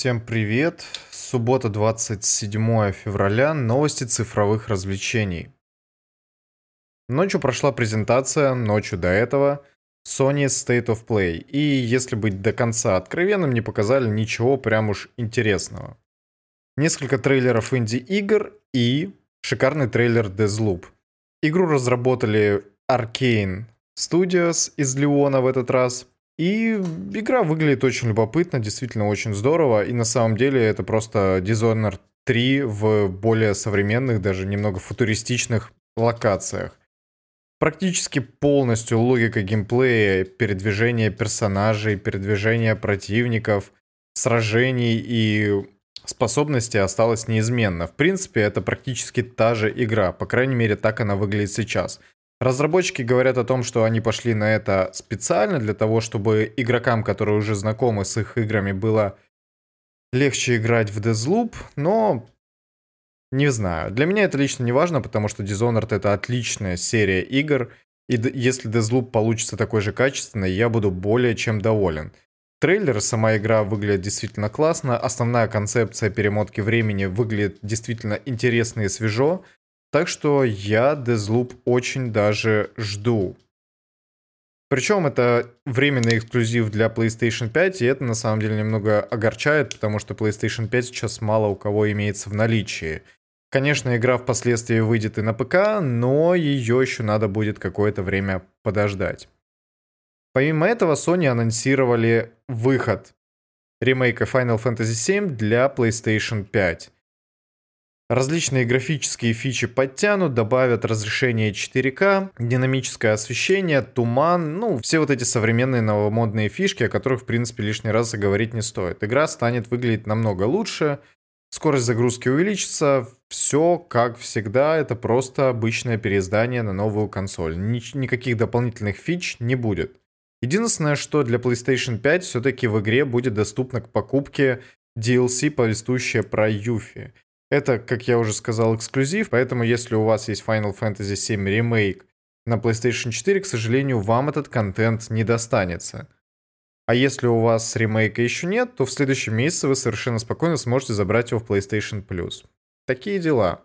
Всем привет! Суббота, 27 февраля. Новости цифровых развлечений. Ночью прошла презентация, ночью до этого, Sony State of Play. И если быть до конца откровенным, не показали ничего прям уж интересного. Несколько трейлеров инди-игр и шикарный трейлер Deathloop. Игру разработали Arcane Studios из Леона в этот раз – и игра выглядит очень любопытно, действительно очень здорово. И на самом деле это просто Dishonored 3 в более современных, даже немного футуристичных локациях. Практически полностью логика геймплея, передвижение персонажей, передвижение противников, сражений и способности осталась неизменна. В принципе, это практически та же игра, по крайней мере, так она выглядит сейчас. Разработчики говорят о том, что они пошли на это специально для того, чтобы игрокам, которые уже знакомы с их играми, было легче играть в Deathloop, но не знаю. Для меня это лично не важно, потому что Dishonored это отличная серия игр, и если Deathloop получится такой же качественный, я буду более чем доволен. Трейлер, сама игра выглядит действительно классно, основная концепция перемотки времени выглядит действительно интересно и свежо, так что я Deathloop очень даже жду. Причем это временный эксклюзив для PlayStation 5, и это на самом деле немного огорчает, потому что PlayStation 5 сейчас мало у кого имеется в наличии. Конечно, игра впоследствии выйдет и на ПК, но ее еще надо будет какое-то время подождать. Помимо этого, Sony анонсировали выход ремейка Final Fantasy VII для PlayStation 5. Различные графические фичи подтянут, добавят разрешение 4К, динамическое освещение, туман, ну, все вот эти современные новомодные фишки, о которых, в принципе, лишний раз говорить не стоит. Игра станет выглядеть намного лучше, скорость загрузки увеличится, все, как всегда, это просто обычное переиздание на новую консоль. Ни никаких дополнительных фич не будет. Единственное, что для PlayStation 5 все-таки в игре будет доступно к покупке DLC, повествующая про Юфи. Это, как я уже сказал, эксклюзив, поэтому если у вас есть Final Fantasy VII Remake на PlayStation 4, к сожалению, вам этот контент не достанется. А если у вас ремейка еще нет, то в следующем месяце вы совершенно спокойно сможете забрать его в PlayStation Plus. Такие дела.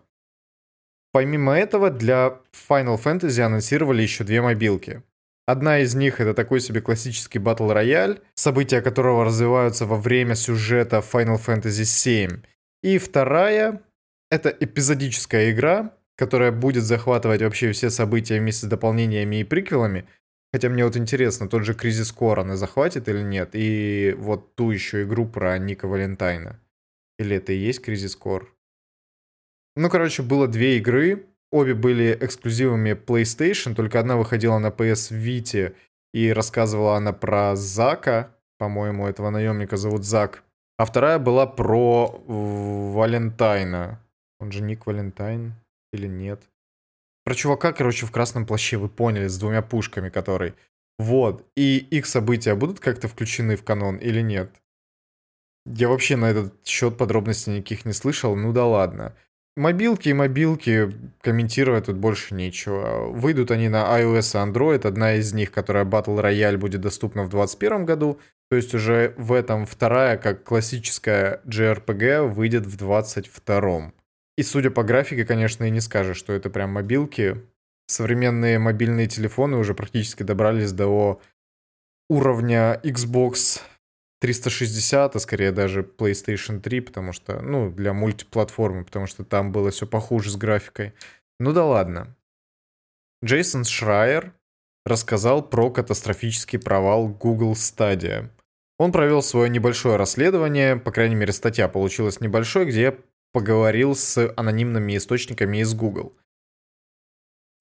Помимо этого, для Final Fantasy анонсировали еще две мобилки. Одна из них это такой себе классический батл рояль, события которого развиваются во время сюжета Final Fantasy VII – и вторая — это эпизодическая игра, которая будет захватывать вообще все события вместе с дополнениями и приквелами. Хотя мне вот интересно, тот же Кризис Кор захватит или нет? И вот ту еще игру про Ника Валентайна. Или это и есть Кризис Кор? Ну, короче, было две игры. Обе были эксклюзивами PlayStation, только одна выходила на PS Vita и рассказывала она про Зака. По-моему, этого наемника зовут Зак. А вторая была про Валентайна. Он же Ник Валентайн или нет? Про чувака, короче, в красном плаще, вы поняли, с двумя пушками, который. Вот. И их события будут как-то включены в канон или нет? Я вообще на этот счет подробностей никаких не слышал. Ну да ладно. Мобилки и мобилки, комментировать тут больше нечего. Выйдут они на iOS и Android. Одна из них, которая Battle Royale, будет доступна в 2021 году. То есть уже в этом вторая, как классическая JRPG, выйдет в 22 И судя по графике, конечно, и не скажешь, что это прям мобилки. Современные мобильные телефоны уже практически добрались до уровня Xbox 360, а скорее даже PlayStation 3, потому что, ну, для мультиплатформы, потому что там было все похуже с графикой. Ну да ладно. Джейсон Шрайер рассказал про катастрофический провал Google Stadia. Он провел свое небольшое расследование, по крайней мере статья получилась небольшой, где поговорил с анонимными источниками из Google.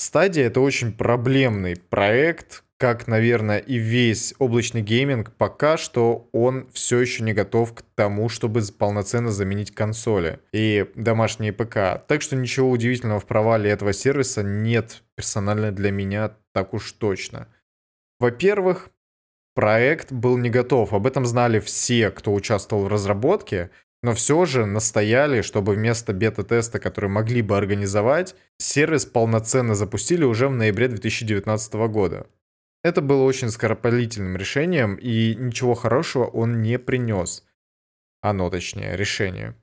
Stadia это очень проблемный проект, как, наверное, и весь облачный гейминг, пока что он все еще не готов к тому, чтобы полноценно заменить консоли и домашние ПК. Так что ничего удивительного в провале этого сервиса нет персонально для меня так уж точно. Во-первых, проект был не готов. Об этом знали все, кто участвовал в разработке, но все же настояли, чтобы вместо бета-теста, который могли бы организовать, сервис полноценно запустили уже в ноябре 2019 года. Это было очень скоропалительным решением, и ничего хорошего он не принес. Оно, точнее, решение.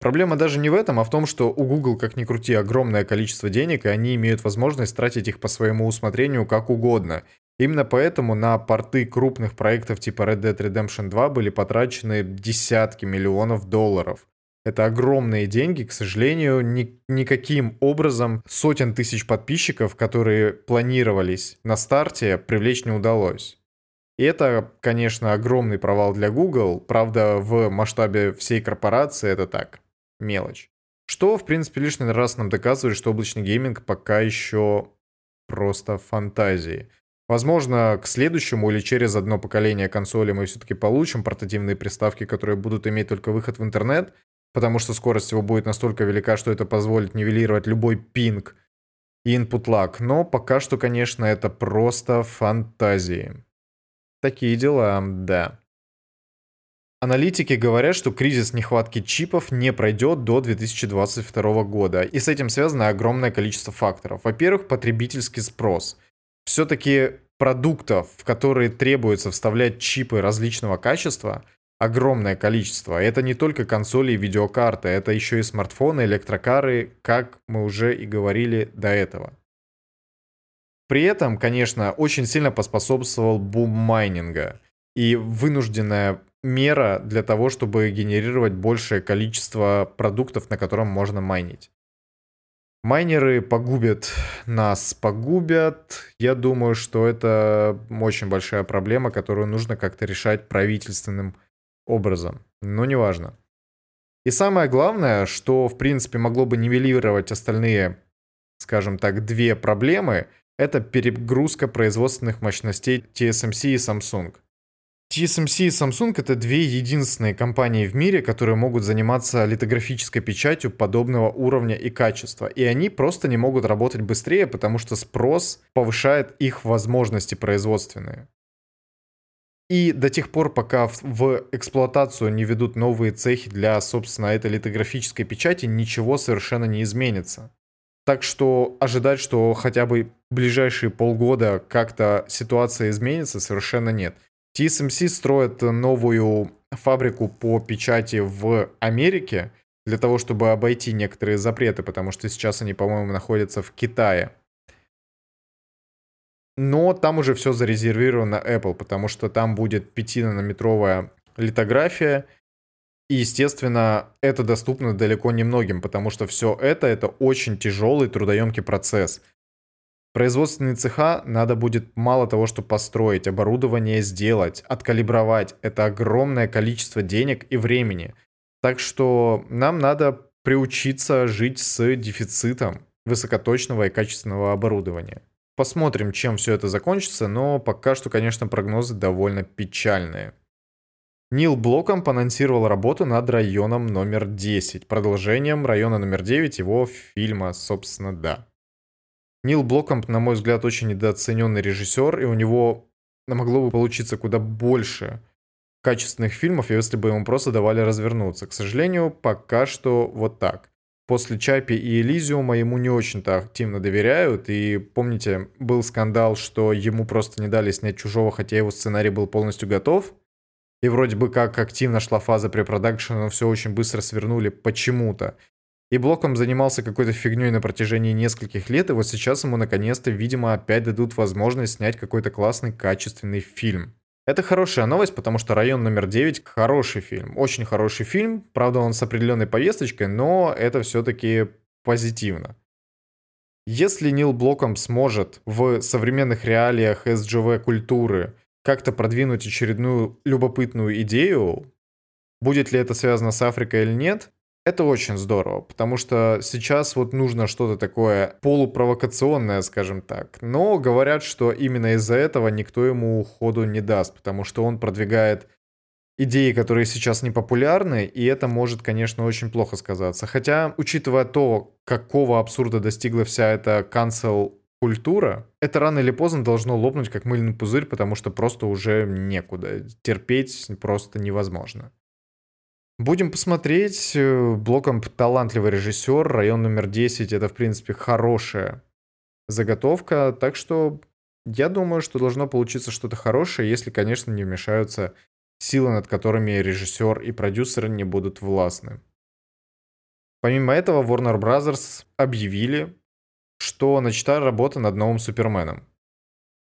Проблема даже не в этом, а в том, что у Google, как ни крути, огромное количество денег, и они имеют возможность тратить их по своему усмотрению как угодно. Именно поэтому на порты крупных проектов типа Red Dead Redemption 2 были потрачены десятки миллионов долларов. Это огромные деньги, к сожалению, ни, никаким образом сотен тысяч подписчиков, которые планировались на старте, привлечь не удалось. И это, конечно, огромный провал для Google. Правда, в масштабе всей корпорации это так, мелочь. Что, в принципе, лишний раз нам доказывает, что облачный гейминг пока еще просто фантазии. Возможно, к следующему или через одно поколение консоли мы все-таки получим портативные приставки, которые будут иметь только выход в интернет, потому что скорость его будет настолько велика, что это позволит нивелировать любой пинг и input lag. Но пока что, конечно, это просто фантазии. Такие дела, да. Аналитики говорят, что кризис нехватки чипов не пройдет до 2022 года, и с этим связано огромное количество факторов. Во-первых, потребительский спрос. Все-таки продуктов, в которые требуется вставлять чипы различного качества, огромное количество. Это не только консоли и видеокарты, это еще и смартфоны, электрокары, как мы уже и говорили до этого. При этом, конечно, очень сильно поспособствовал бум майнинга и вынужденная мера для того, чтобы генерировать большее количество продуктов, на котором можно майнить. Майнеры погубят нас, погубят. Я думаю, что это очень большая проблема, которую нужно как-то решать правительственным образом. Но неважно. И самое главное, что, в принципе, могло бы нивелировать остальные, скажем так, две проблемы, это перегрузка производственных мощностей TSMC и Samsung. TSMC и Samsung это две единственные компании в мире, которые могут заниматься литографической печатью подобного уровня и качества. И они просто не могут работать быстрее, потому что спрос повышает их возможности производственные. И до тех пор, пока в эксплуатацию не ведут новые цехи для, собственно, этой литографической печати, ничего совершенно не изменится. Так что ожидать, что хотя бы ближайшие полгода как-то ситуация изменится, совершенно нет. TSMC строит новую фабрику по печати в Америке для того, чтобы обойти некоторые запреты, потому что сейчас они, по-моему, находятся в Китае. Но там уже все зарезервировано Apple, потому что там будет 5-нанометровая литография. И, естественно, это доступно далеко не многим, потому что все это это очень тяжелый трудоемкий процесс. Производственные цеха надо будет мало того, что построить, оборудование сделать, откалибровать. Это огромное количество денег и времени. Так что нам надо приучиться жить с дефицитом высокоточного и качественного оборудования. Посмотрим, чем все это закончится, но пока что, конечно, прогнозы довольно печальные. Нил Блоком анонсировал работу над районом номер 10, продолжением района номер 9 его фильма, собственно, да. Нил Блоком, на мой взгляд, очень недооцененный режиссер, и у него могло бы получиться куда больше качественных фильмов, если бы ему просто давали развернуться. К сожалению, пока что вот так после Чапи и Элизиума ему не очень-то активно доверяют. И помните, был скандал, что ему просто не дали снять чужого, хотя его сценарий был полностью готов. И вроде бы как активно шла фаза препродакшена, но все очень быстро свернули почему-то. И Блоком занимался какой-то фигней на протяжении нескольких лет, и вот сейчас ему наконец-то, видимо, опять дадут возможность снять какой-то классный, качественный фильм. Это хорошая новость, потому что «Район номер 9» — хороший фильм, очень хороший фильм. Правда, он с определенной повесточкой, но это все-таки позитивно. Если Нил Блоком сможет в современных реалиях SGV-культуры как-то продвинуть очередную любопытную идею, будет ли это связано с Африкой или нет, это очень здорово, потому что сейчас вот нужно что-то такое полупровокационное, скажем так. Но говорят, что именно из-за этого никто ему уходу не даст, потому что он продвигает идеи, которые сейчас не популярны, и это может, конечно, очень плохо сказаться. Хотя, учитывая то, какого абсурда достигла вся эта cancel культура, это рано или поздно должно лопнуть как мыльный пузырь, потому что просто уже некуда. Терпеть просто невозможно. Будем посмотреть. Э, Блоком талантливый режиссер. Район номер 10 это, в принципе, хорошая заготовка. Так что я думаю, что должно получиться что-то хорошее, если, конечно, не вмешаются силы над которыми режиссер и продюсеры не будут властны. Помимо этого, Warner Bros. объявили, что начата работа над новым Суперменом.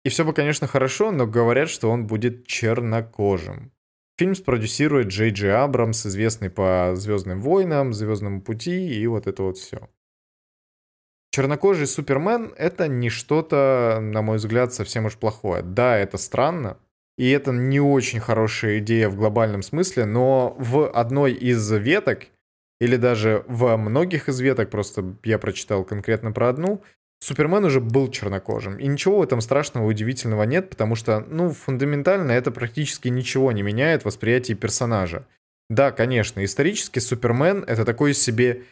И все бы, конечно, хорошо, но говорят, что он будет чернокожим. Фильм спродюсирует Джей Джей Абрамс, известный по «Звездным войнам», «Звездному пути» и вот это вот все. Чернокожий Супермен — это не что-то, на мой взгляд, совсем уж плохое. Да, это странно, и это не очень хорошая идея в глобальном смысле, но в одной из веток, или даже во многих из веток, просто я прочитал конкретно про одну, Супермен уже был чернокожим. И ничего в этом страшного, удивительного нет, потому что, ну, фундаментально это практически ничего не меняет восприятие персонажа. Да, конечно, исторически Супермен это такой себе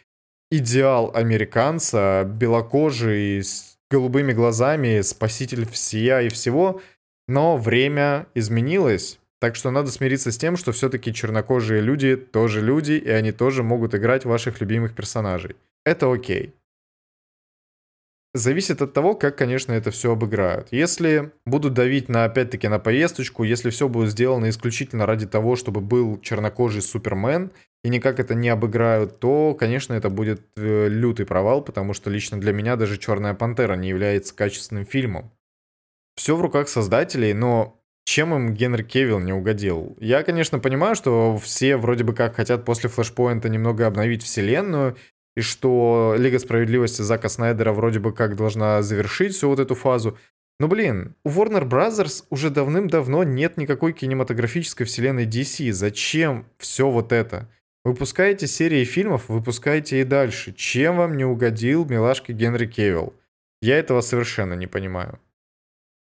идеал американца, белокожий, с голубыми глазами, спаситель всея и всего, но время изменилось, так что надо смириться с тем, что все-таки чернокожие люди тоже люди, и они тоже могут играть ваших любимых персонажей. Это окей. Зависит от того, как, конечно, это все обыграют. Если будут давить на, опять-таки, на повесточку, если все будет сделано исключительно ради того, чтобы был чернокожий Супермен, и никак это не обыграют, то, конечно, это будет э, лютый провал, потому что лично для меня даже «Черная пантера» не является качественным фильмом. Все в руках создателей, но чем им Генри Кевилл не угодил? Я, конечно, понимаю, что все вроде бы как хотят после флешпоинта немного обновить вселенную, и что Лига Справедливости Зака Снайдера вроде бы как должна завершить всю вот эту фазу. Но, блин, у Warner Bros. уже давным-давно нет никакой кинематографической вселенной DC. Зачем все вот это? Выпускаете серии фильмов, выпускайте и дальше. Чем вам не угодил милашка Генри Кевилл? Я этого совершенно не понимаю.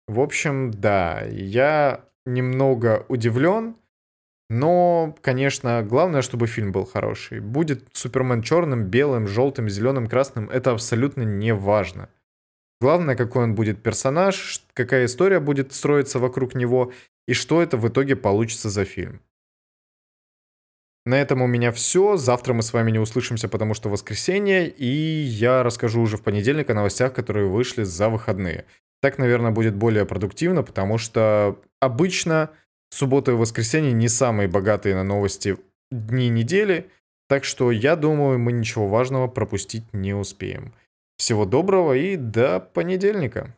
В общем, да, я немного удивлен, но, конечно, главное, чтобы фильм был хороший. Будет Супермен черным, белым, желтым, зеленым, красным, это абсолютно не важно. Главное, какой он будет персонаж, какая история будет строиться вокруг него и что это в итоге получится за фильм. На этом у меня все. Завтра мы с вами не услышимся, потому что воскресенье, и я расскажу уже в понедельник о новостях, которые вышли за выходные. Так, наверное, будет более продуктивно, потому что обычно Суббота и воскресенье не самые богатые на новости дни недели, так что я думаю, мы ничего важного пропустить не успеем. Всего доброго и до понедельника.